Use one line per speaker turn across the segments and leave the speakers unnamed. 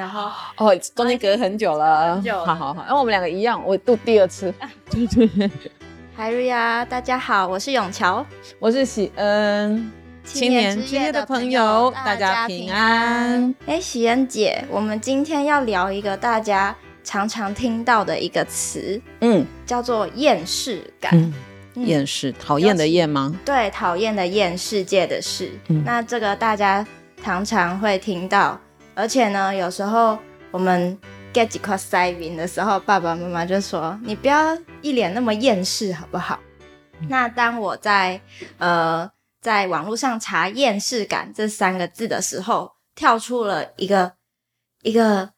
然后
哦，中间隔很久了，
很久了
好好好，因为我们两个一样，我度第二次。对对。
嗨瑞呀，大家好，我是永乔，
我是喜恩，青年之夜的朋友，大家平安。
哎，喜恩姐，我们今天要聊一个大家常常听到的一个词，嗯，叫做厌世感。
嗯厌世，讨厌的厌吗？
对，讨厌的厌，世界的事。嗯，那这个大家常常会听到，而且呢，有时候我们 get 几块塞饼的时候，爸爸妈妈就说：“你不要一脸那么厌世，好不好？”嗯，那当我在呃在网络上查“厌世感”这三个字的时候，跳出了一个一个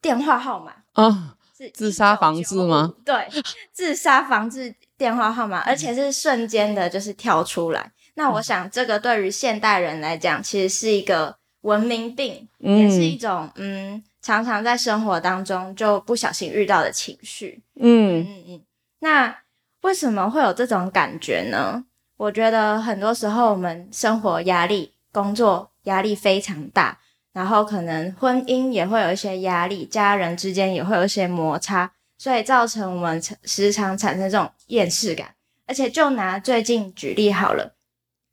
电话号码
啊，是自杀防治吗？
对，自杀防治。电话号码，而且是瞬间的，就是跳出来。嗯、那我想，这个对于现代人来讲，其实是一个文明病，嗯、也是一种嗯，常常在生活当中就不小心遇到的情绪。嗯嗯嗯。那为什么会有这种感觉呢？我觉得很多时候我们生活压力、工作压力非常大，然后可能婚姻也会有一些压力，家人之间也会有一些摩擦。所以造成我们时常产生这种厌世感，而且就拿最近举例好了，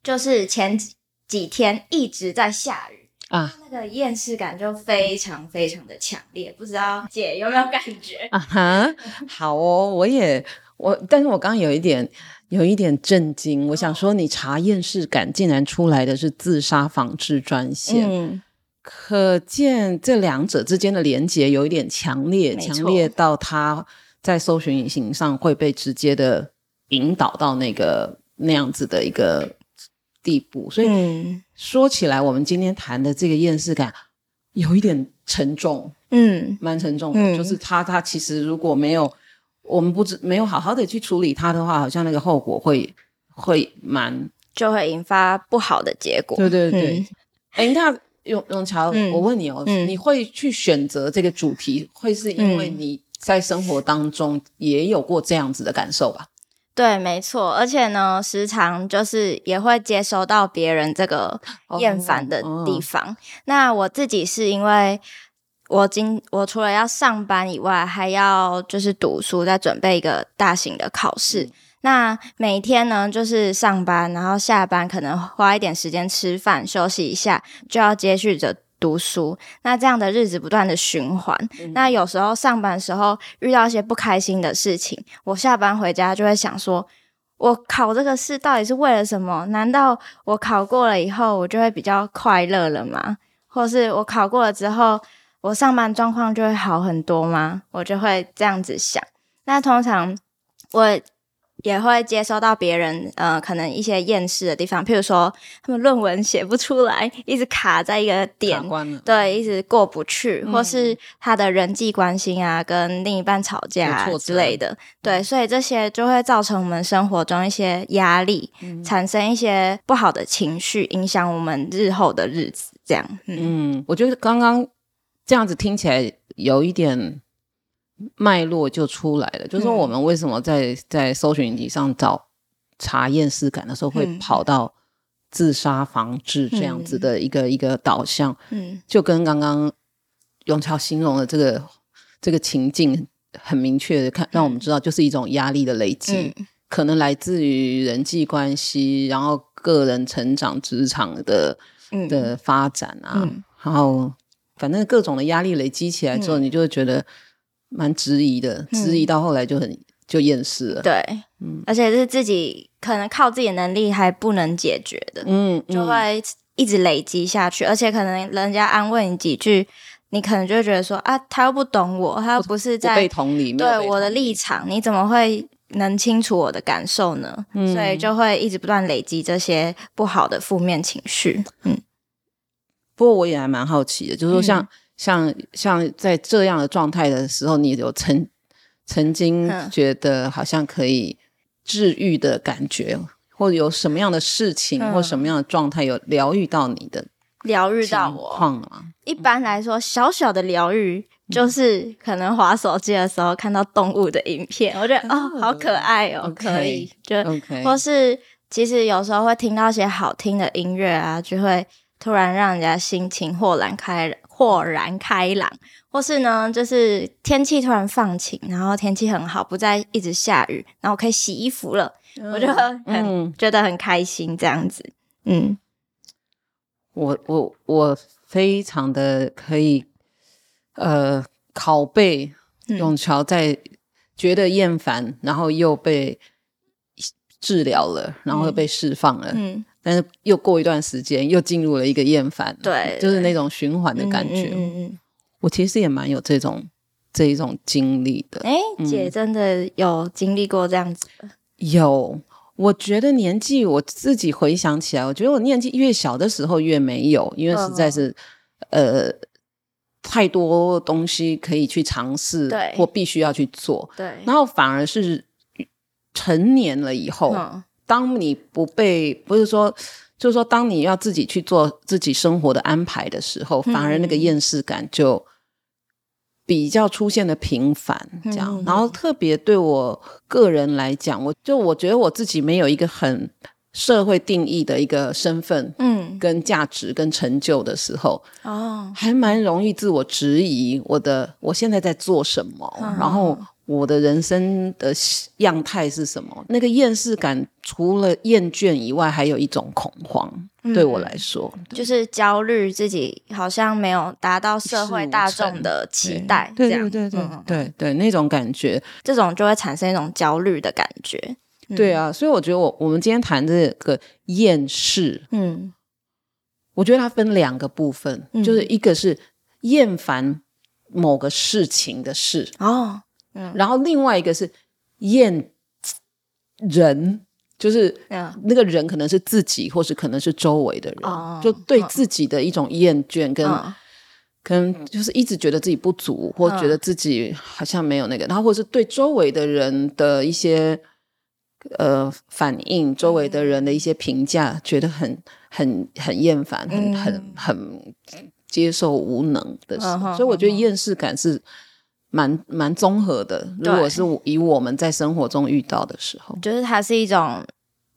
就是前几天一直在下雨啊，那个厌世感就非常非常的强烈，不知道姐有没有感觉？啊
哈，好哦，我也我，但是我刚刚有一点有一点震惊，我想说，你查厌世感竟然出来的是自杀防治专线。嗯可见这两者之间的连接有一点强烈，强烈到他在搜寻引擎上会被直接的引导到那个那样子的一个地步。所以、嗯、说起来，我们今天谈的这个厌世感有一点沉重，嗯，蛮沉重的。嗯、就是他他其实如果没有我们不知没有好好的去处理它的话，好像那个后果会会蛮
就会引发不好的结果。
对对对，哎、嗯，那。永永乔，嗯、我问你哦，嗯、你会去选择这个主题，会是因为你在生活当中也有过这样子的感受吧？
对，没错，而且呢，时常就是也会接收到别人这个厌烦的地方。那我自己是因为我今我除了要上班以外，还要就是读书，在准备一个大型的考试。嗯那每天呢，就是上班，然后下班可能花一点时间吃饭休息一下，就要接续着读书。那这样的日子不断的循环。嗯、那有时候上班时候遇到一些不开心的事情，我下班回家就会想说：我考这个试到底是为了什么？难道我考过了以后，我就会比较快乐了吗？或是我考过了之后，我上班状况就会好很多吗？我就会这样子想。那通常我。也会接收到别人呃，可能一些厌世的地方，譬如说他们论文写不出来，一直卡在一个点，对，一直过不去，嗯、或是他的人际关系啊，跟另一半吵架啊之类的，对，所以这些就会造成我们生活中一些压力，嗯、产生一些不好的情绪，影响我们日后的日子。这样，嗯，
嗯，我觉得刚刚这样子听起来有一点。脉络就出来了，就是说我们为什么在在搜寻引擎上找查厌世感的时候，会跑到自杀防治这样子的一个、嗯、一个导向，嗯，就跟刚刚永桥形容的这个这个情境很明确的看，让我们知道就是一种压力的累积，嗯、可能来自于人际关系，然后个人成长、职场的、嗯、的发展啊，嗯、然后反正各种的压力累积起来之后，嗯、你就会觉得。蛮质疑的，质疑到后来就很、嗯、就厌世了。
对，嗯，而且是自己可能靠自己的能力还不能解决的，嗯，就会一直累积下去。嗯、而且可能人家安慰你几句，你可能就会觉得说啊，他又不懂我，他又不是在
被同理，
对我的立场，你怎么会能清楚我的感受呢？嗯、所以就会一直不断累积这些不好的负面情绪。嗯，
不过我也还蛮好奇的，就是说像。嗯像像在这样的状态的时候，你有曾曾经觉得好像可以治愈的感觉，嗯、或者有什么样的事情、嗯、或什么样的状态有疗愈到你的
疗愈到我？一般来说，小小的疗愈就是可能滑手机的时候看到动物的影片，嗯、我觉得哦，好可爱哦，可以就 OK，或是其实有时候会听到一些好听的音乐啊，就会突然让人家心情豁然开朗。豁然开朗，或是呢，就是天气突然放晴，然后天气很好，不再一直下雨，然后可以洗衣服了，嗯、我就很、嗯、觉得很开心，这样子。嗯，
我我我非常的可以，呃，拷贝永桥在觉得厌烦，然后又被治疗了，然后又被释放了。嗯。嗯但是又过一段时间，又进入了一个厌烦，
对，
就是那种循环的感觉。嗯嗯嗯，我其实也蛮有这种这一种经历的。
哎、欸，姐真的有经历过这样子的？
有，我觉得年纪，我自己回想起来，我觉得我年纪越小的时候越没有，因为实在是、哦、呃太多东西可以去尝试，
对，
或必须要去做，
对，
然后反而是成年了以后。嗯当你不被，不是说，就是说，当你要自己去做自己生活的安排的时候，嗯、反而那个厌世感就比较出现的频繁，这样。嗯、然后特别对我个人来讲，我就我觉得我自己没有一个很社会定义的一个身份，嗯，跟价值跟成就的时候，哦，还蛮容易自我质疑我的我现在在做什么，哦、然后。我的人生的样态是什么？那个厌世感，除了厌倦以外，还有一种恐慌。嗯、对我来说，
就是焦虑自己好像没有达到社会大众的期待，
对对对对对对，那种感觉，
这种就会产生一种焦虑的感觉。
嗯、对啊，所以我觉得我我们今天谈这个厌世，嗯，我觉得它分两个部分，嗯、就是一个是厌烦某个事情的事哦。然后另外一个是厌人，就是那个人可能是自己，或是可能是周围的人，嗯、就对自己的一种厌倦，跟、嗯、可能就是一直觉得自己不足，或觉得自己好像没有那个，然后或是对周围的人的一些呃反应，周围的人的一些评价，觉得很很很厌烦，很很很接受无能的时候，所以我觉得厌世感是。蛮蛮综合的，如果是以我们在生活中遇到的时候，
就是它是一种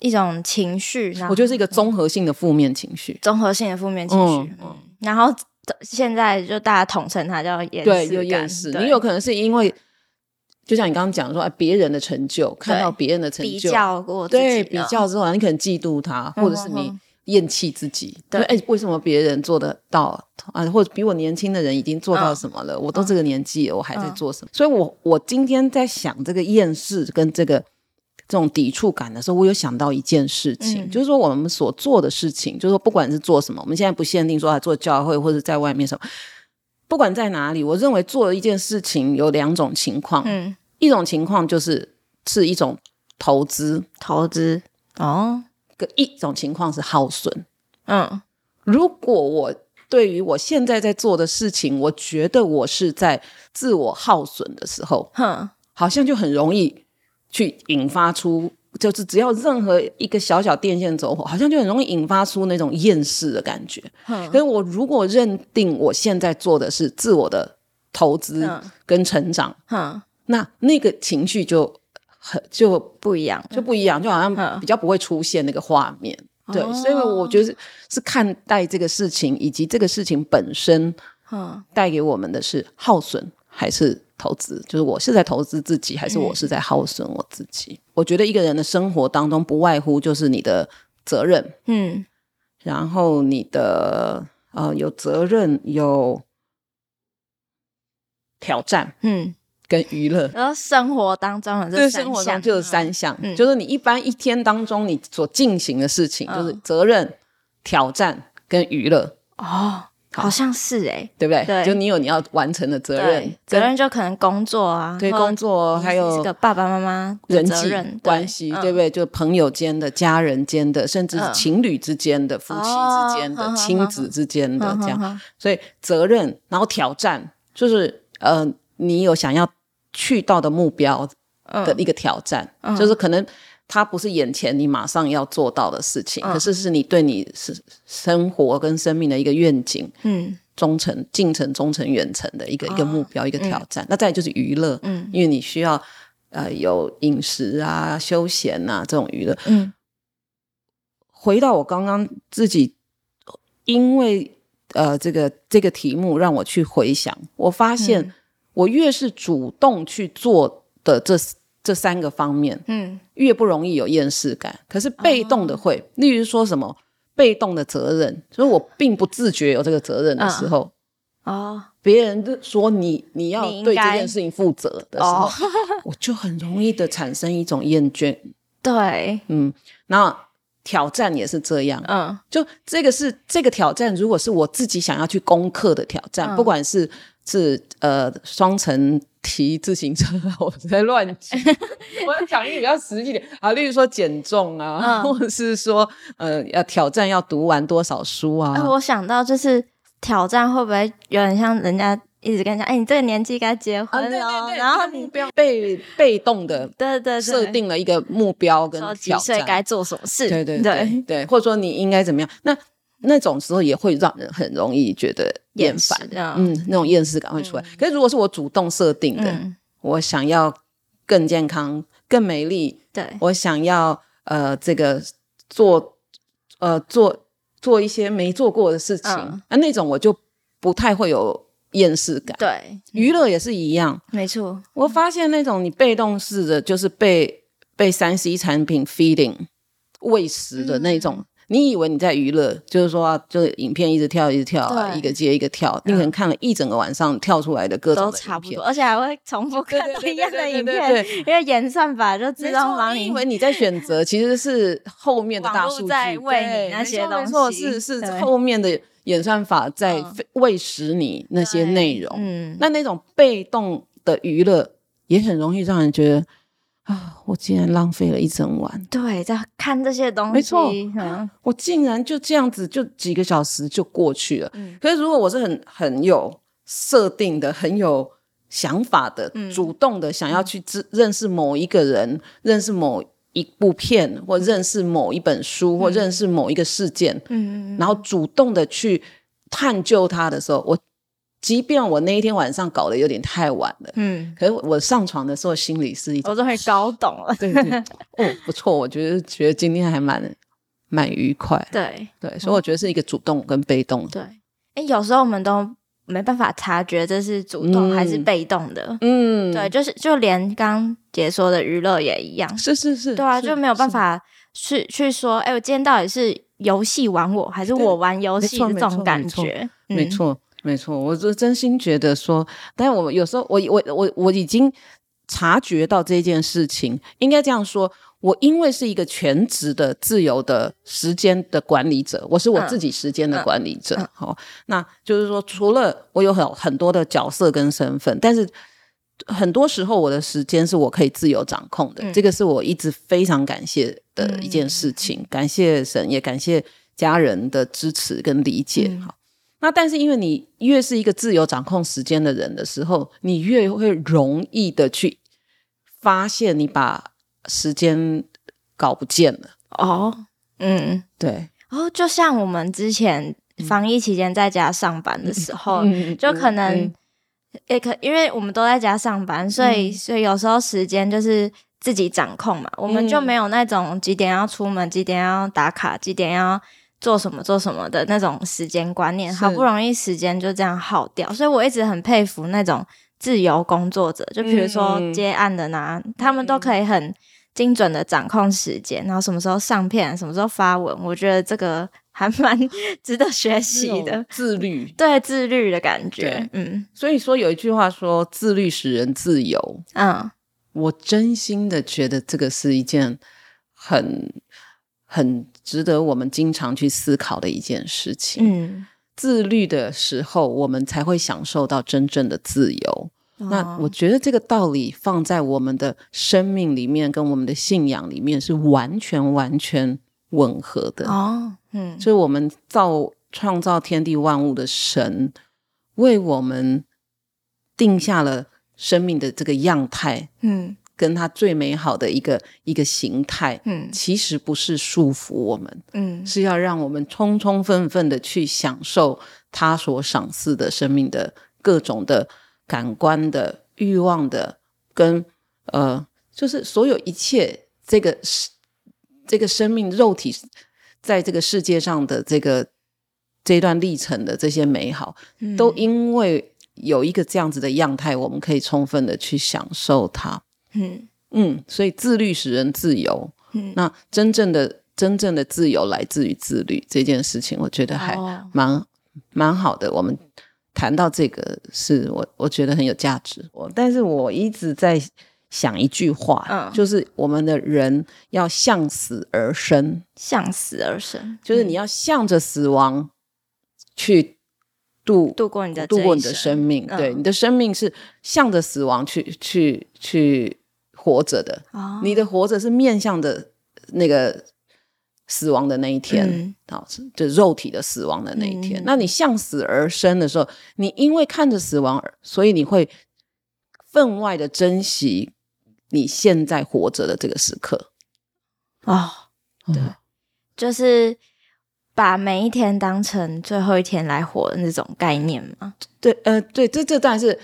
一种情绪，
我觉得是一个综合性的负面情绪，
综合性的负面情绪。嗯嗯、然后现在就大家统称它叫厌世，
对，就厌世。你有可能是因为，就像你刚刚讲说，哎别人的成就，看到别人的成就，比
较过，
对，比较之后，你可能嫉妒他，或者是你。厌弃自己，对，哎，为什么别人做得到？啊？或者比我年轻的人已经做到什么了？哦、我都这个年纪了，哦、我还在做什么？所以我我今天在想这个厌世跟这个这种抵触感的时候，我有想到一件事情，嗯、就是说我们所做的事情，就是说不管是做什么，我们现在不限定说做教会或者在外面什么，不管在哪里，我认为做一件事情有两种情况，嗯，一种情况就是是一种投资，
投资。哦。
一种情况是耗损，嗯，如果我对于我现在在做的事情，我觉得我是在自我耗损的时候，哼，好像就很容易去引发出，就是只要任何一个小小电线走火，好像就很容易引发出那种厌世的感觉。哼，可是我如果认定我现在做的是自我的投资跟成长，哼，那那个情绪就。很就不一样，就不一样，就好像比较不会出现那个画面。嗯、对，所以我觉得是，看待这个事情，以及这个事情本身，带给我们的是耗损还是投资？就是我是在投资自己，还是我是在耗损我自己？嗯、我觉得一个人的生活当中，不外乎就是你的责任，嗯，然后你的呃有责任有挑战，嗯。跟娱乐，
然后生活当中的这
生活中就是三项，嗯、就是你一般一天当中你所进行的事情，嗯、就是责任、挑战跟娱乐。
哦，好，像是哎、欸，
对不对？
对，
就你有你要完成的责任，
责任就可能工作啊，
对，工作还有
这个爸爸妈妈
人际关系，对不对？就朋友间的、家人间的，甚至是情侣之间的、夫妻之间的、亲子之间的这样。所以责任，然后挑战，就是呃，你有想要。去到的目标的一个挑战，嗯、就是可能它不是眼前你马上要做到的事情，嗯、可是是你对你是生活跟生命的一个愿景，嗯，忠诚、近程、忠诚、远程的一个、哦、一个目标，一个挑战。嗯、那再就是娱乐，嗯，因为你需要呃有饮食啊、休闲啊这种娱乐，嗯。回到我刚刚自己因为呃，这个这个题目让我去回想，我发现我越是主动去做的这这三个方面，嗯，越不容易有厌世感。可是被动的会，哦、例如说什么被动的责任，所以我并不自觉有这个责任的时候，
嗯、哦，
别人说你你要对这件事情负责的时候，我就很容易的产生一种厌倦。
对，
嗯，那。挑战也是这样，嗯，就这个是这个挑战，如果是我自己想要去攻克的挑战，嗯、不管是是呃双层骑自行车，我在乱讲，我要讲一个比较实际点。啊，例如说减重啊，嗯、或者是说呃要挑战要读完多少书啊。
呃、我想到就是挑战会不会有点像人家。一直跟你讲，哎，你这个年纪该结婚了，啊、然后你不要
被被动的，
对对，
设定了一个目标跟挑战，
几岁该做什么事，
对对对。对，对，或者说你应该怎么样？那那种时候也会让人很容易觉得厌烦，嗯，那种厌世感会出来。嗯、可是如果是我主动设定的，嗯、我想要更健康、更美丽，
对，
我想要呃这个做呃做做一些没做过的事情，嗯、啊，那种我就不太会有。厌世感，
对，
娱乐也是一样，
没错。
我发现那种你被动式的，就是被被三 C 产品 feeding 喂食的那种，嗯、你以为你在娱乐，就是说，就是影片一直跳，一直跳，啊一个接一个跳，你可能看了一整个晚上跳出来的各种的
都差不多，而且还会重复看一样的影片，因为演算法就自动帮你。
你以为你在选择，其实是后面的大数据。
在喂你那些东西，
没错，是是后面的。演算法在喂食你那些内容，嗯，那那种被动的娱乐也很容易让人觉得啊，我竟然浪费了一整晚，
对，在看这些东西，
没错，嗯，我竟然就这样子就几个小时就过去了。嗯，可是如果我是很很有设定的、很有想法的、嗯、主动的想要去知认识某一个人、认识某。一部片，或认识某一本书，嗯、或认识某一个事件，嗯，然后主动的去探究它的时候，我即便我那一天晚上搞得有点太晚了，嗯，可是我上床的时候心里是一种，
我都会搞懂了，
对对，哦，不错，我觉得觉得今天还蛮蛮愉快，
对。
对，所以我觉得是一个主动跟被动，
对，哎，有时候我们都。没办法察觉这是主动还是被动的，嗯，对，就是就连刚解说的娱乐也一样，
是是是，
对啊，就没有办法去去说，哎，我今天到底是游戏玩我，还是我玩游戏的这种感觉？
没错，没错，我就真心觉得说，但是我有时候我我我我已经察觉到这件事情，应该这样说。我因为是一个全职的自由的时间的管理者，我是我自己时间的管理者。好、嗯嗯哦，那就是说，除了我有很很多的角色跟身份，但是很多时候我的时间是我可以自由掌控的。嗯、这个是我一直非常感谢的一件事情，嗯、感谢神，也感谢家人的支持跟理解。好、嗯，那但是因为你越是一个自由掌控时间的人的时候，你越会容易的去发现你把。时间搞不见了。
哦，嗯，
对，
哦，就像我们之前防疫期间在家上班的时候，嗯、就可能也可，因为我们都在家上班，所以、嗯、所以有时候时间就是自己掌控嘛，我们就没有那种几点要出门、几点要打卡、几点要做什么做什么的那种时间观念，好不容易时间就这样耗掉，所以我一直很佩服那种自由工作者，就比如说接案的呢，嗯、他们都可以很。精准的掌控时间，然后什么时候上片，什么时候发文，我觉得这个还蛮 值得学习的。
自律，
对，自律的感觉，嗯。
所以说有一句话说，自律使人自由。嗯，我真心的觉得这个是一件很很值得我们经常去思考的一件事情。嗯，自律的时候，我们才会享受到真正的自由。那我觉得这个道理放在我们的生命里面，跟我们的信仰里面是完全完全吻合的哦。嗯，所以我们造创造天地万物的神，为我们定下了生命的这个样态，嗯，跟他最美好的一个一个形态，嗯，其实不是束缚我们，嗯，是要让我们充充分分的去享受他所赏赐的生命的各种的。感官的欲望的，跟呃，就是所有一切这个这个生命肉体在这个世界上的这个这段历程的这些美好，嗯、都因为有一个这样子的样态，我们可以充分的去享受它。嗯嗯，所以自律使人自由。嗯，那真正的真正的自由来自于自律这件事情，我觉得还蛮、哦、蛮好的。我们谈到这个，是我我觉得很有价值。我但是我一直在。想一句话，嗯，就是我们的人要向死而生，
向死而生，
就是你要向着死亡去度
度过你的
度过你的生命，嗯、对，你的生命是向着死亡去去去活着的，哦、你的活着是面向的那个死亡的那一天，就肉体的死亡的那一天。嗯、那你向死而生的时候，你因为看着死亡，所以你会分外的珍惜。你现在活着的这个时刻
啊，哦、对，嗯、就是把每一天当成最后一天来活的那种概念嘛。
对，呃，对，这这当然是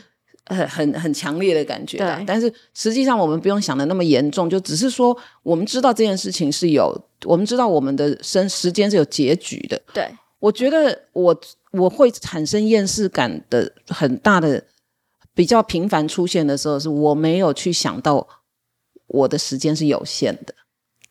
很很很强烈的感觉。对，但是实际上我们不用想的那么严重，就只是说我们知道这件事情是有，我们知道我们的生时间是有结局的。
对，
我觉得我我会产生厌世感的很大的比较频繁出现的时候，是我没有去想到。我的时间是有限的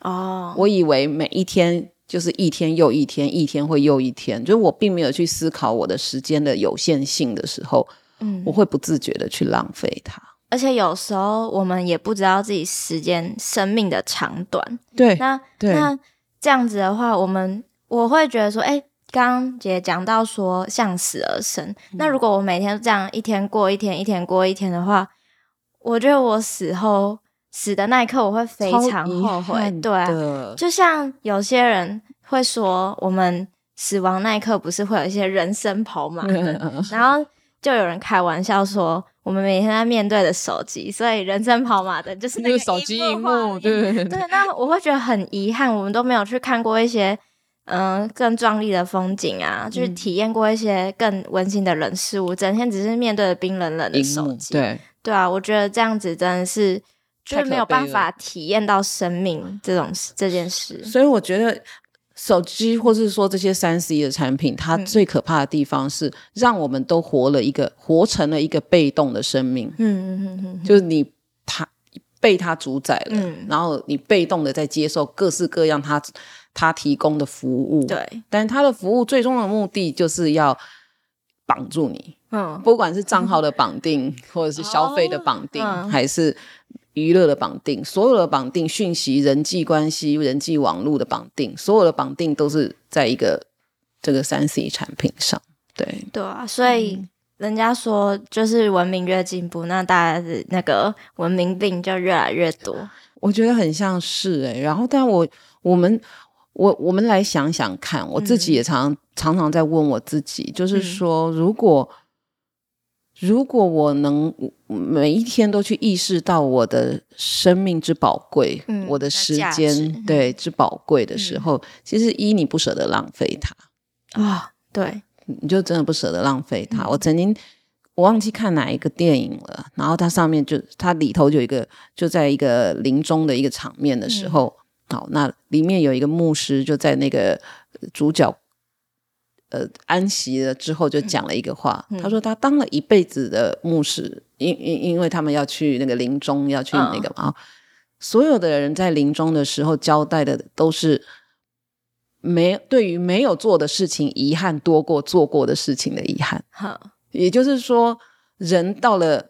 哦，oh. 我以为每一天就是一天又一天，一天会又一天，就是我并没有去思考我的时间的有限性的时候，嗯，我会不自觉的去浪费它。
而且有时候我们也不知道自己时间生命的长短。
对，
那
对
那这样子的话，我们我会觉得说，哎，刚刚姐讲到说向死而生，嗯、那如果我每天都这样一天过一天，一天过一天的话，我觉得我死后。死的那一刻，我会非常后悔。对啊，就像有些人会说，我们死亡那一刻不是会有一些人生跑马灯，然后就有人开玩笑说，我们每天在面对的手机，所以人生跑马灯就是那个
手机荧幕。对 对
对，那我会觉得很遗憾，我们都没有去看过一些嗯、呃、更壮丽的风景啊，就是体验过一些更温馨的人事物，整天只是面对着冰冷冷的手机。
对
对啊，我觉得这样子真的是。就是没有办法体验到生命这种这件事，
所以我觉得手机或是说这些三 C 的产品，它最可怕的地方是让我们都活了一个活成了一个被动的生命。嗯嗯嗯嗯，就是你它被它主宰了，嗯、然后你被动的在接受各式各样它它提供的服务。对，但它的服务最终的目的就是要绑住你。嗯，不管是账号的绑定，嗯、或者是消费的绑定，还是。娱乐的绑定，所有的绑定讯息、人际关系、人际网络的绑定，所有的绑定都是在一个这个三 C 产品上。对
对啊，所以人家说，就是文明越进步，那大家的那个文明病就越来越多。
我觉得很像是哎、欸，然后，但我我们我我们来想想看，我自己也常、嗯、常常在问我自己，就是说，如果。如果我能每一天都去意识到我的生命之宝贵，嗯、我的时间对之宝贵的时候，嗯、其实一你不舍得浪费它。
啊、哦，对，
你就真的不舍得浪费它。嗯、我曾经我忘记看哪一个电影了，然后它上面就它里头就有一个就在一个临终的一个场面的时候，嗯、好，那里面有一个牧师就在那个主角。呃，安息了之后就讲了一个话，嗯、他说他当了一辈子的牧师，因因因为他们要去那个临终，要去那个嘛，哦、所有的人在临终的时候交代的都是没对于没有做的事情遗憾多过做过的事情的遗憾。好，也就是说，人到了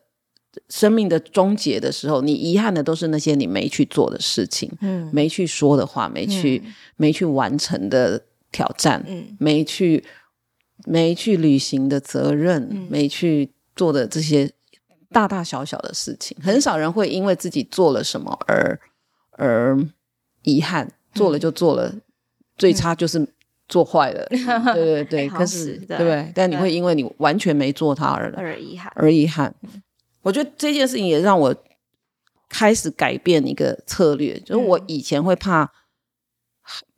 生命的终结的时候，你遗憾的都是那些你没去做的事情，嗯，没去说的话，没去、嗯、没去完成的。挑战，嗯，没去，没去履行的责任，嗯、没去做的这些大大小小的事情，很少人会因为自己做了什么而而遗憾，做了就做了，嗯、最差就是做坏了，嗯、对 对对，可是对。不对？但你会因为你完全没做它而
而遗憾，
而遗憾。我觉得这件事情也让我开始改变一个策略，就是我以前会怕。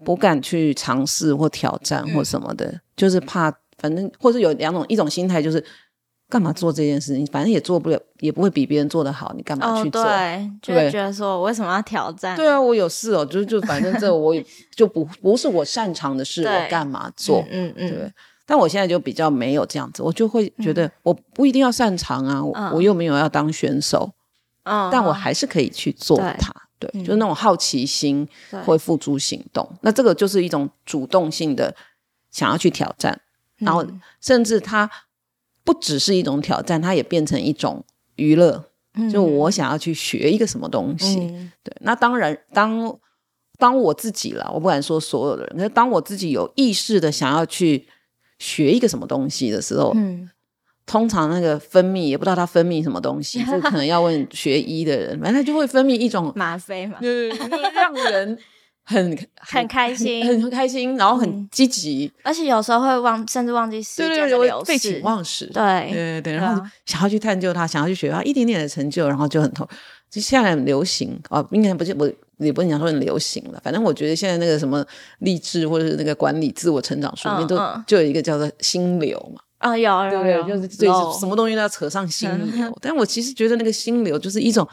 不敢去尝试或挑战或什么的，嗯、就是怕，反正或者有两种，一种心态就是干嘛做这件事情，反正也做不了，也不会比别人做得好，你干嘛去做？
哦、对，就会觉得说我为什么要挑战？
对啊，我有事哦，就就反正这我也 就不不是我擅长的事，我干嘛做？嗯嗯，嗯对。但我现在就比较没有这样子，我就会觉得我不一定要擅长啊，我我又没有要当选手，嗯，但我还是可以去做它。对，就是那种好奇心会付诸行动，那这个就是一种主动性的想要去挑战，然后甚至它不只是一种挑战，它也变成一种娱乐。就我想要去学一个什么东西，对，那当然当当我自己了，我不敢说所有的人，可是当我自己有意识的想要去学一个什么东西的时候，嗯，通常那个分泌也不知道它分泌什么东西，就可能要问学医的人，反正它就会分泌一种
吗啡嘛，
对，让人很
很开心，
很很开心，然后很积极，
而且有时候会忘，甚至忘记时间的流逝，
废寝忘食，
对
对对，然后想要去探究它，想要去学它，一点点的成就，然后就很痛。就现在很流行啊，应该不是我。也不能讲说很流行了，反正我觉得现在那个什么励志或者是那个管理自我成长书里面都就有一个叫做心流嘛。
啊，有有有，
对，就是对什么东西都要扯上心流。但我其实觉得那个心流就是一种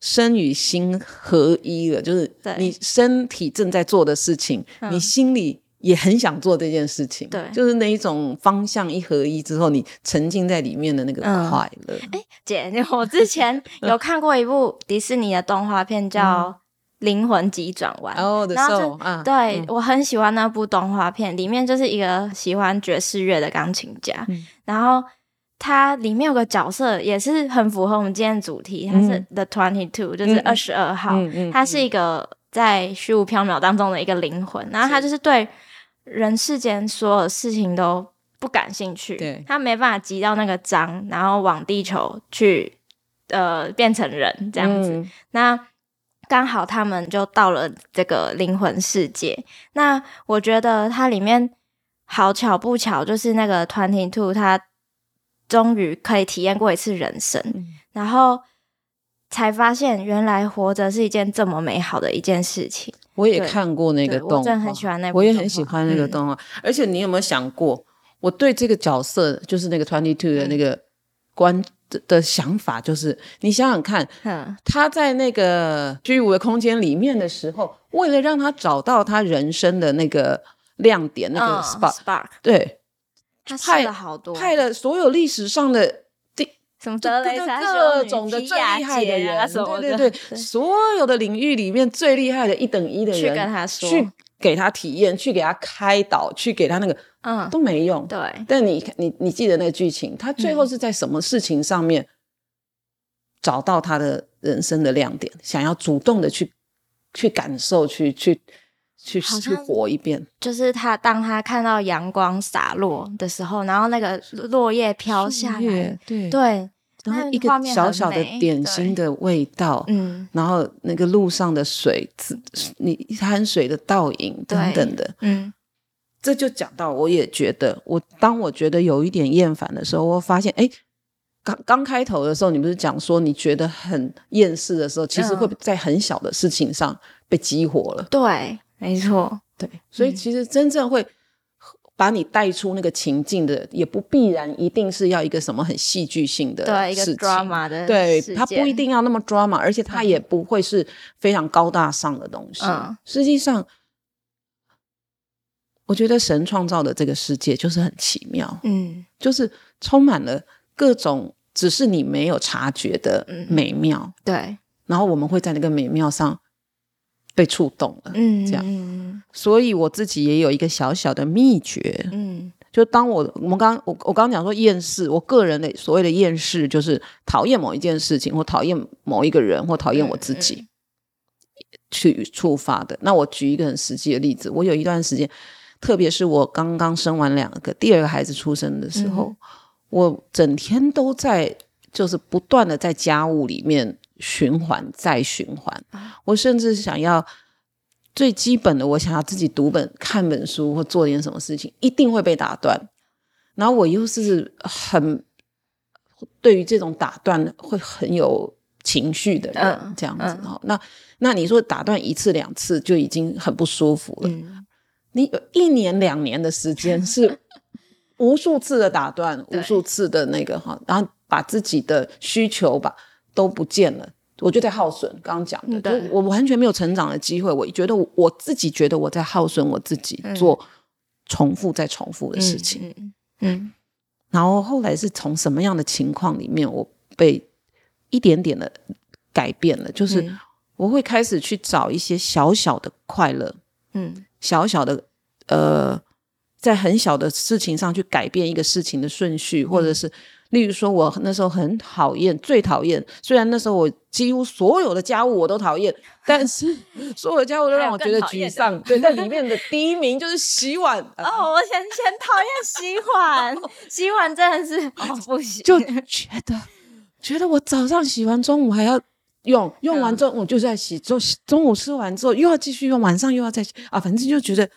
身与心合一了，就是你身体正在做的事情，你心里也很想做这件事情。对，就是那一种方向一合一之后，你沉浸在里面的那个快乐。
哎，姐，我之前 有看过一部迪士尼的动画片，叫。灵魂急转弯
，oh, soul,
然后就、
uh,
对、
嗯、
我很喜欢那部动画片，里面就是一个喜欢爵士乐的钢琴家，嗯、然后他里面有个角色也是很符合我们今天的主题，他是 The Twenty Two，就是二十二号，嗯嗯、他是一个在虚无缥缈当中的一个灵魂，然后他就是对人世间所有事情都不感兴趣，
对。
他没办法急到那个章，然后往地球去，呃，变成人这样子，嗯、那。刚好他们就到了这个灵魂世界。那我觉得它里面好巧不巧，就是那个 Twenty Two，他终于可以体验过一次人生，嗯、然后才发现原来活着是一件这么美好的一件事情。
我也看过那个动画，
我真的很喜欢那部，
我也很喜欢那个动画。嗯、而且你有没有想过，我对这个角色，就是那个 Twenty Two 的那个观。嗯的想法就是，你想想看，嗯、他在那个虚无的空间里面的时候，为了让他找到他人生的那个亮点，那个 spark，、嗯、对，
他派了好多，
派了所有历史上的第
什么德雷莎
各种的最厉害的人，对对对，所有的领域里面最厉害的一等一的人，
去跟他说，
去给他体验，去给他开导，去给他那个。嗯，都没用。
对，
但你你你记得那个剧情，他最后是在什么事情上面找到他的人生的亮点？想要主动的去去感受，去去去去活一遍。
就是他当他看到阳光洒落的时候，然后那个落叶飘下来，
对
对，
然后一个小小的点心的味道，嗯，然后那个路上的水，你一滩水的倒影等等的，嗯。这就讲到，我也觉得，我当我觉得有一点厌烦的时候，我发现，哎，刚刚开头的时候，你不是讲说你觉得很厌世的时候，其实会在很小的事情上被激活了。
对，没错，
对，所以其实真正会把你带出那个情境的，也不必然一定是要一个什么很戏剧性的
对一个 drama 的，
对，它不一定要那么 drama，而且它也不会是非常高大上的东西。嗯，实际上。我觉得神创造的这个世界就是很奇妙，嗯，就是充满了各种只是你没有察觉的美妙，嗯、
对。
然后我们会在那个美妙上被触动了，嗯，这样。嗯、所以我自己也有一个小小的秘诀，嗯，就当我我们刚我我刚刚讲说厌世，我个人的所谓的厌世就是讨厌某一件事情，或讨厌某一个人，或讨厌我自己、嗯嗯、去触发的。那我举一个很实际的例子，我有一段时间。特别是我刚刚生完两个，第二个孩子出生的时候，嗯、我整天都在，就是不断的在家务里面循环再循环。啊、我甚至想要最基本的，我想要自己读本、看本书或做点什么事情，一定会被打断。然后我又是很对于这种打断会很有情绪的人，嗯、这样子。嗯、那那你说打断一次两次就已经很不舒服了。嗯你有一年两年的时间是 无数次的打断，对无数次的那个哈，然后把自己的需求吧都不见了，我就在耗损。刚刚讲的，我完全没有成长的机会。我觉得我自己觉得我在耗损我自己做重复再重复的事情。嗯，
嗯，嗯，
然后后来是从什么样的情况里面，我被一点点的改变了，就是我会开始去找一些小小的快乐，
嗯，
小小的呃，在很小的事情上去改变一个事情的顺序，或者是。例如说，我那时候很讨厌，最讨厌。虽然那时候我几乎所有的家务我都讨厌，但是 所有的家务都让我觉得沮丧。对，在里面的第一名就是洗碗。
哦，我先先讨厌洗碗，洗碗真的是哦不行，
就觉得觉得我早上洗完，中午还要用，用完中午就在洗，中中午吃完之后又要继续用，晚上又要再洗啊，反正就觉得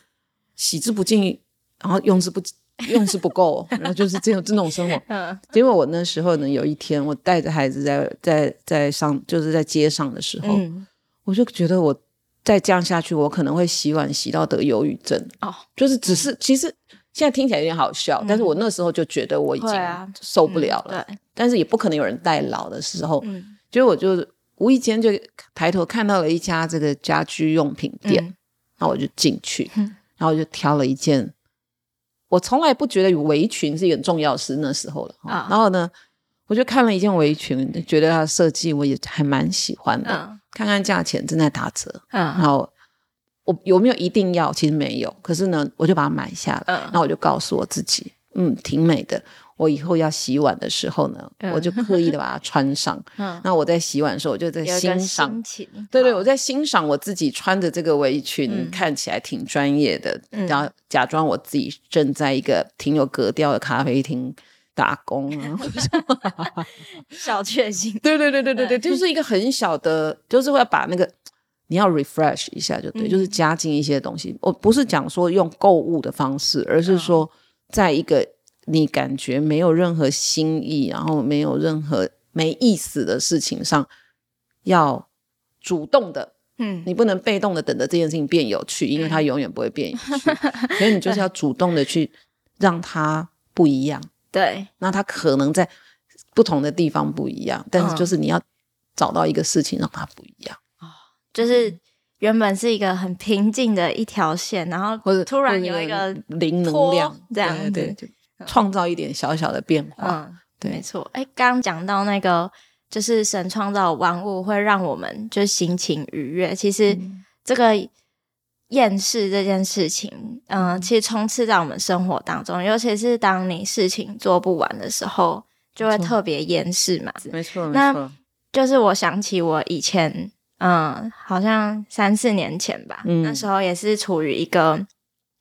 洗之不尽，然后用之不尽。用是不够，然后就是这种这种生活。嗯，结果我那时候呢，有一天我带着孩子在在在上，就是在街上的时候，嗯，我就觉得我再这样下去，我可能会洗碗洗到得忧郁症。哦，就是只是其实现在听起来有点好笑，嗯，但是我那时候就觉得我已经受不了了。对，但是也不可能有人代劳的时候，嗯，结果我就无意间就抬头看到了一家这个家居用品店，嗯，然后我就进去，嗯，然后我就挑了一件。我从来不觉得围裙是一个很重要的事，那时候了。Oh. 然后呢，我就看了一件围裙，觉得它的设计我也还蛮喜欢的。Oh. 看看价钱正在打折，oh. 然后我有没有一定要？其实没有。可是呢，我就把它买下来。Oh. 然后我就告诉我自己，嗯，挺美的。我以后要洗碗的时候呢，嗯、我就刻意的把它穿上。嗯，那我在洗碗的时候，我就在欣赏。对对，我在欣赏我自己穿着这个围裙，嗯、看起来挺专业的，嗯、然后假装我自己正在一个挺有格调的咖啡厅打工啊，
小确幸。
对对对对对对，就是一个很小的，就是会把那个你要 refresh 一下就对，嗯、就是加进一些东西。我不是讲说用购物的方式，而是说在一个。你感觉没有任何新意，然后没有任何没意思的事情上，要主动的，嗯，你不能被动的等着这件事情变有趣，因为它永远不会变有趣，所以你就是要主动的去让它不一样。
对，
那它可能在不同的地方不一样，但是就是你要找到一个事情让它不一样。
哦，就是原本是一个很平静的一条线，然后或者突然有一个
零能量
这样子。
对对创造一点小小的变化，
嗯，对，没错。哎，刚刚讲到那个，就是神创造万物会让我们就心情愉悦。其实这个厌世这件事情，嗯、呃，其实充斥在我们生活当中，尤其是当你事情做不完的时候，就会特别厌世嘛。
没错，
那没错。就是我想起我以前，嗯、呃，好像三四年前吧，嗯、那时候也是处于一个。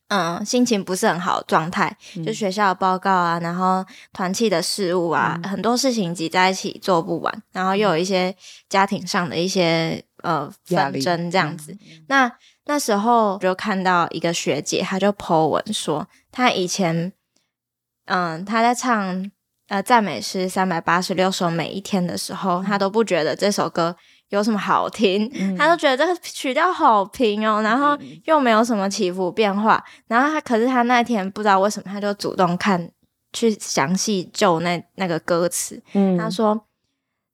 嗯，心情不是很好状态，嗯、就学校的报告啊，然后团契的事务啊，嗯、很多事情挤在一起做不完，然后又有一些家庭上的一些呃纷争这样子。嗯、那那时候就看到一个学姐，她就 po 文说，她以前嗯，她在唱呃赞美诗三百八十六首每一天的时候，她都不觉得这首歌。有什么好听？嗯、他都觉得这个曲调好平哦，然后又没有什么起伏变化。然后他可是他那天不知道为什么，他就主动看去详细就那那个歌词。嗯，他说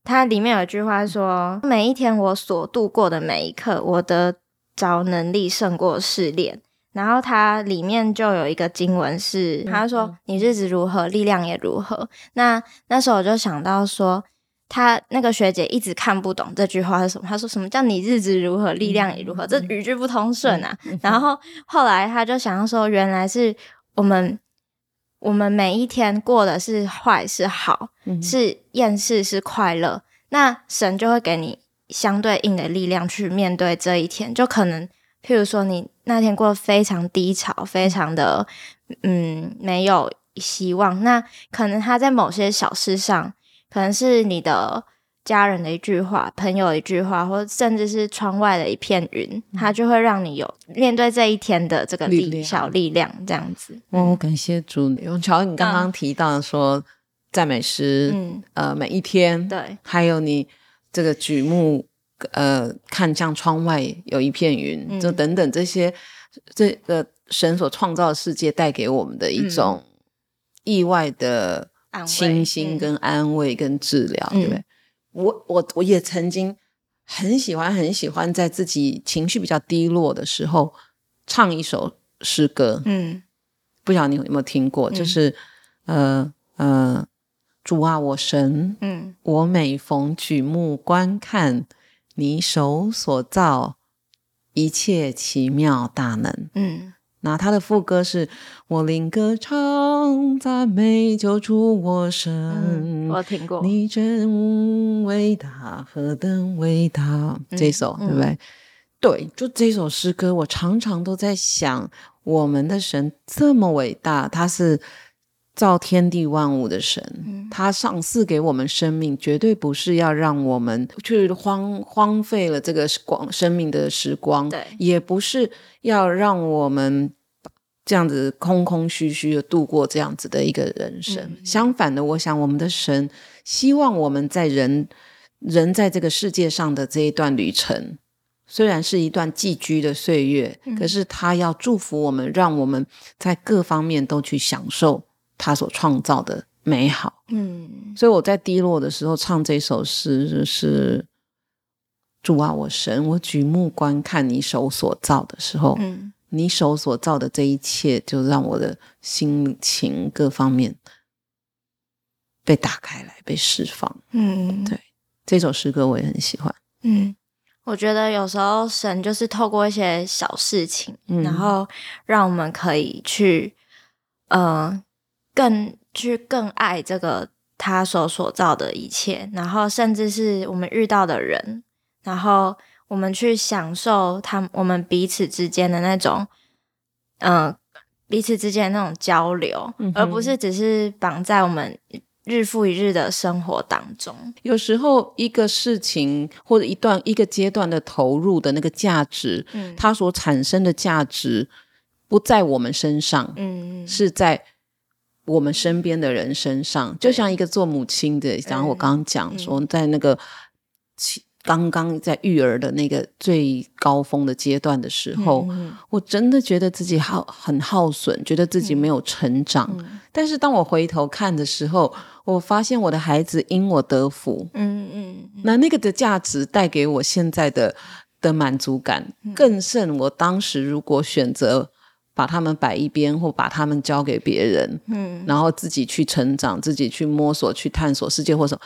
他里面有一句话说：“每一天我所度过的每一刻，我的着能力胜过试炼。”然后他里面就有一个经文是，他说：“你日子如何，力量也如何。”那那时候我就想到说。他那个学姐一直看不懂这句话是什么。她说什么叫你日子如何，力量也如何？这语句不通顺啊。然后后来他就想要说，原来是我们我们每一天过的是坏是好，是厌世是快乐，那神就会给你相对应的力量去面对这一天。就可能譬如说你那天过得非常低潮，非常的嗯没有希望，那可能他在某些小事上。可能是你的家人的一句话，朋友的一句话，或甚至是窗外的一片云，它就会让你有面对这一天的这个力量小力量，这样子。
哦，感谢主。永桥，你刚刚提到说赞美诗，嗯，呃，每一天，
对，
还有你这个举目，呃，看向窗外有一片云，就等等这些，这个神所创造的世界带给我们的一种意外的。清新跟安慰跟治疗，嗯、对不对？我我我也曾经很喜欢很喜欢在自己情绪比较低落的时候唱一首诗歌，嗯，不晓得你有没有听过，嗯、就是呃呃，主啊，我神，嗯，我每逢举目观看你手所造一切奇妙大能，嗯。那他的副歌是：我灵歌唱赞美救主我神，
嗯，我听过。
你真伟大，何等伟大！嗯、这首对不对？嗯、对，就这首诗歌，我常常都在想，我们的神这么伟大，他是造天地万物的神，嗯、他赏赐给我们生命，绝对不是要让我们去荒荒废了这个光生命的时光，对，也不是。要让我们这样子空空虚虚的度过这样子的一个人生。嗯、相反的，我想我们的神希望我们在人人在这个世界上的这一段旅程，虽然是一段寄居的岁月，嗯、可是他要祝福我们，让我们在各方面都去享受他所创造的美好。嗯，所以我在低落的时候唱这首诗，就是。主啊，我神，我举目观看你手所造的时候，嗯，你手所造的这一切，就让我的心情各方面被打开来，被释放。嗯，对，这首诗歌我也很喜欢。
嗯，我觉得有时候神就是透过一些小事情，嗯，然后让我们可以去，呃，更去更爱这个他所所造的一切，然后甚至是我们遇到的人。然后我们去享受他，我们彼此之间的那种，嗯、呃，彼此之间的那种交流，嗯、而不是只是绑在我们日复一日的生活当中。
有时候一个事情或者一段一个阶段的投入的那个价值，嗯，它所产生的价值不在我们身上，嗯，是在我们身边的人身上。嗯、就像一个做母亲的，像我刚刚讲说，在那个。刚刚在育儿的那个最高峰的阶段的时候，嗯、我真的觉得自己耗很耗损，觉得自己没有成长。嗯、但是当我回头看的时候，我发现我的孩子因我得福，嗯嗯，那那个的价值带给我现在的的满足感，更胜我当时如果选择把他们摆一边，或把他们交给别人，嗯，然后自己去成长，自己去摸索，去探索世界，或者。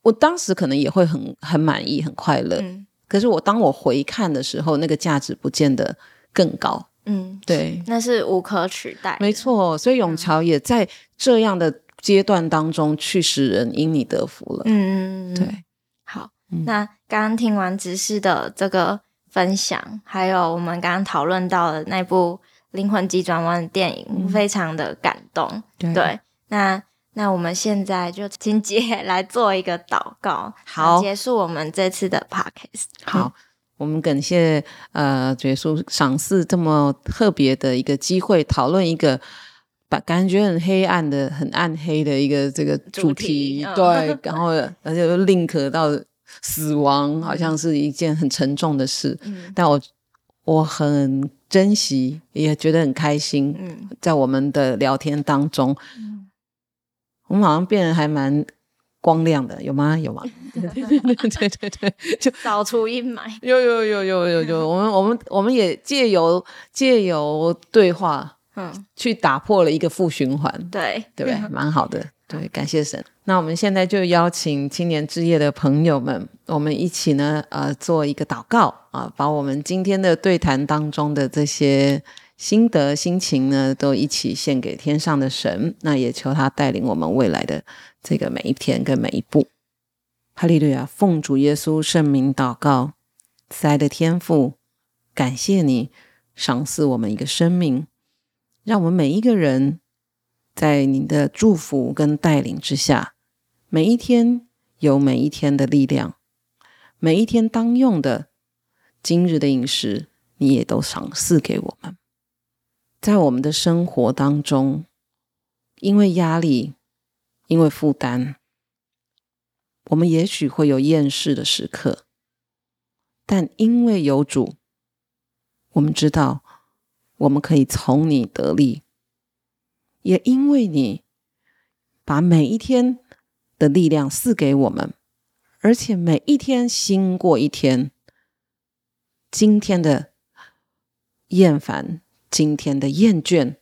我当时可能也会很很满意、很快乐，嗯、可是我当我回看的时候，那个价值不见得更高。嗯，对，
那是无可取代。
没错，所以永桥也在这样的阶段当中去使人因你得福了。嗯嗯，对。
好，嗯、那刚刚听完执事的这个分享，还有我们刚刚讨论到的那部《灵魂急转弯》的电影，嗯、非常的感动。对，对，那。那我们现在就请姐来做一个祷告，好，结束我们这次的 podcast。
好，我们感谢呃，耶稣赏赐这么特别的一个机会，讨论一个把感觉很黑暗的、很暗黑的一个这个主题。主题对，嗯、然后而且又 link 到死亡，好像是一件很沉重的事。嗯、但我我很珍惜，也觉得很开心。嗯，在我们的聊天当中。嗯我们好像变得还蛮光亮的，有吗？有吗？对对对就
扫除阴霾。
有有有有有有，我们我们我们也借由借由对话，嗯，去打破了一个负循环。对对不对？蛮好的。对，感谢神。那我们现在就邀请青年之夜的朋友们，我们一起呢，呃，做一个祷告啊，把我们今天的对谈当中的这些。心得心情呢，都一起献给天上的神。那也求他带领我们未来的这个每一天跟每一步。哈利路亚！奉主耶稣圣名祷告，慈爱的天父，感谢你赏赐我们一个生命，让我们每一个人在你的祝福跟带领之下，每一天有每一天的力量，每一天当用的今日的饮食，你也都赏赐给我们。在我们的生活当中，因为压力，因为负担，我们也许会有厌世的时刻，但因为有主，我们知道我们可以从你得力，也因为你把每一天的力量赐给我们，而且每一天新过一天，今天的厌烦。今天的厌倦，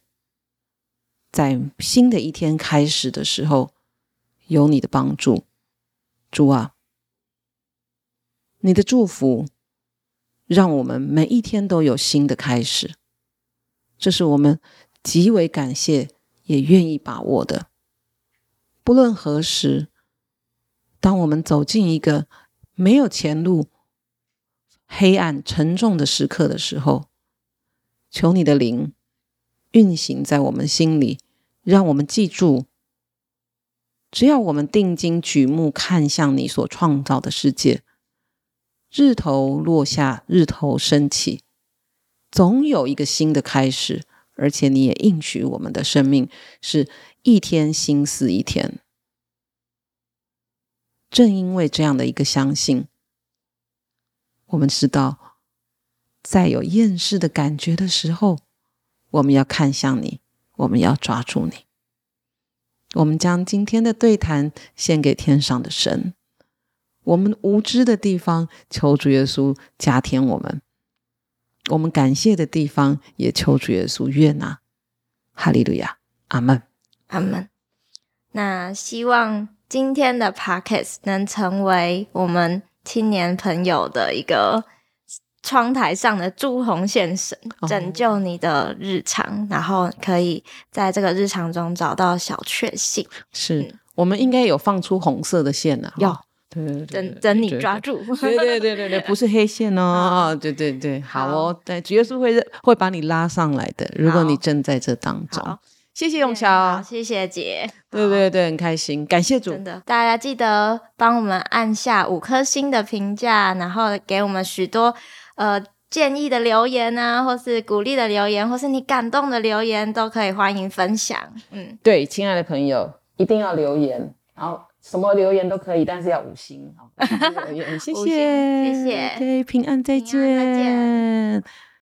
在新的一天开始的时候，有你的帮助，主啊，你的祝福，让我们每一天都有新的开始，这是我们极为感谢也愿意把握的。不论何时，当我们走进一个没有前路、黑暗沉重的时刻的时候，求你的灵运行在我们心里，让我们记住：只要我们定睛举目看向你所创造的世界。日头落下，日头升起，总有一个新的开始。而且你也应许我们的生命是一天新似一天。正因为这样的一个相信，我们知道，在有厌世的感觉的时候，我们要看向你，我们要抓住你。我们将今天的对谈献给天上的神。我们无知的地方，求主耶稣加添我们；我们感谢的地方，也求主耶稣悦纳。哈利路亚，阿门，
阿门。那希望今天的 Podcast 能成为我们青年朋友的一个窗台上的朱红线绳，拯救你的日常，哦、然后可以在这个日常中找到小确幸。
是、嗯、我们应该有放出红色的线了，
有。对对对，等等你抓住，
对对对对对，不是黑线哦，对对对，好哦，对，主耶稣会会把你拉上来的，如果你正在这当中。谢谢永乔，
谢谢姐，
对对对，很开心，感谢主，
真的，大家记得帮我们按下五颗星的评价，然后给我们许多呃建议的留言啊，或是鼓励的留言，或是你感动的留言，都可以欢迎分享。嗯，
对，亲爱的朋友，一定要留言，然后。什么留言都可以，但是要五星。好，谢谢，谢谢，
谢谢，
对，平安再见。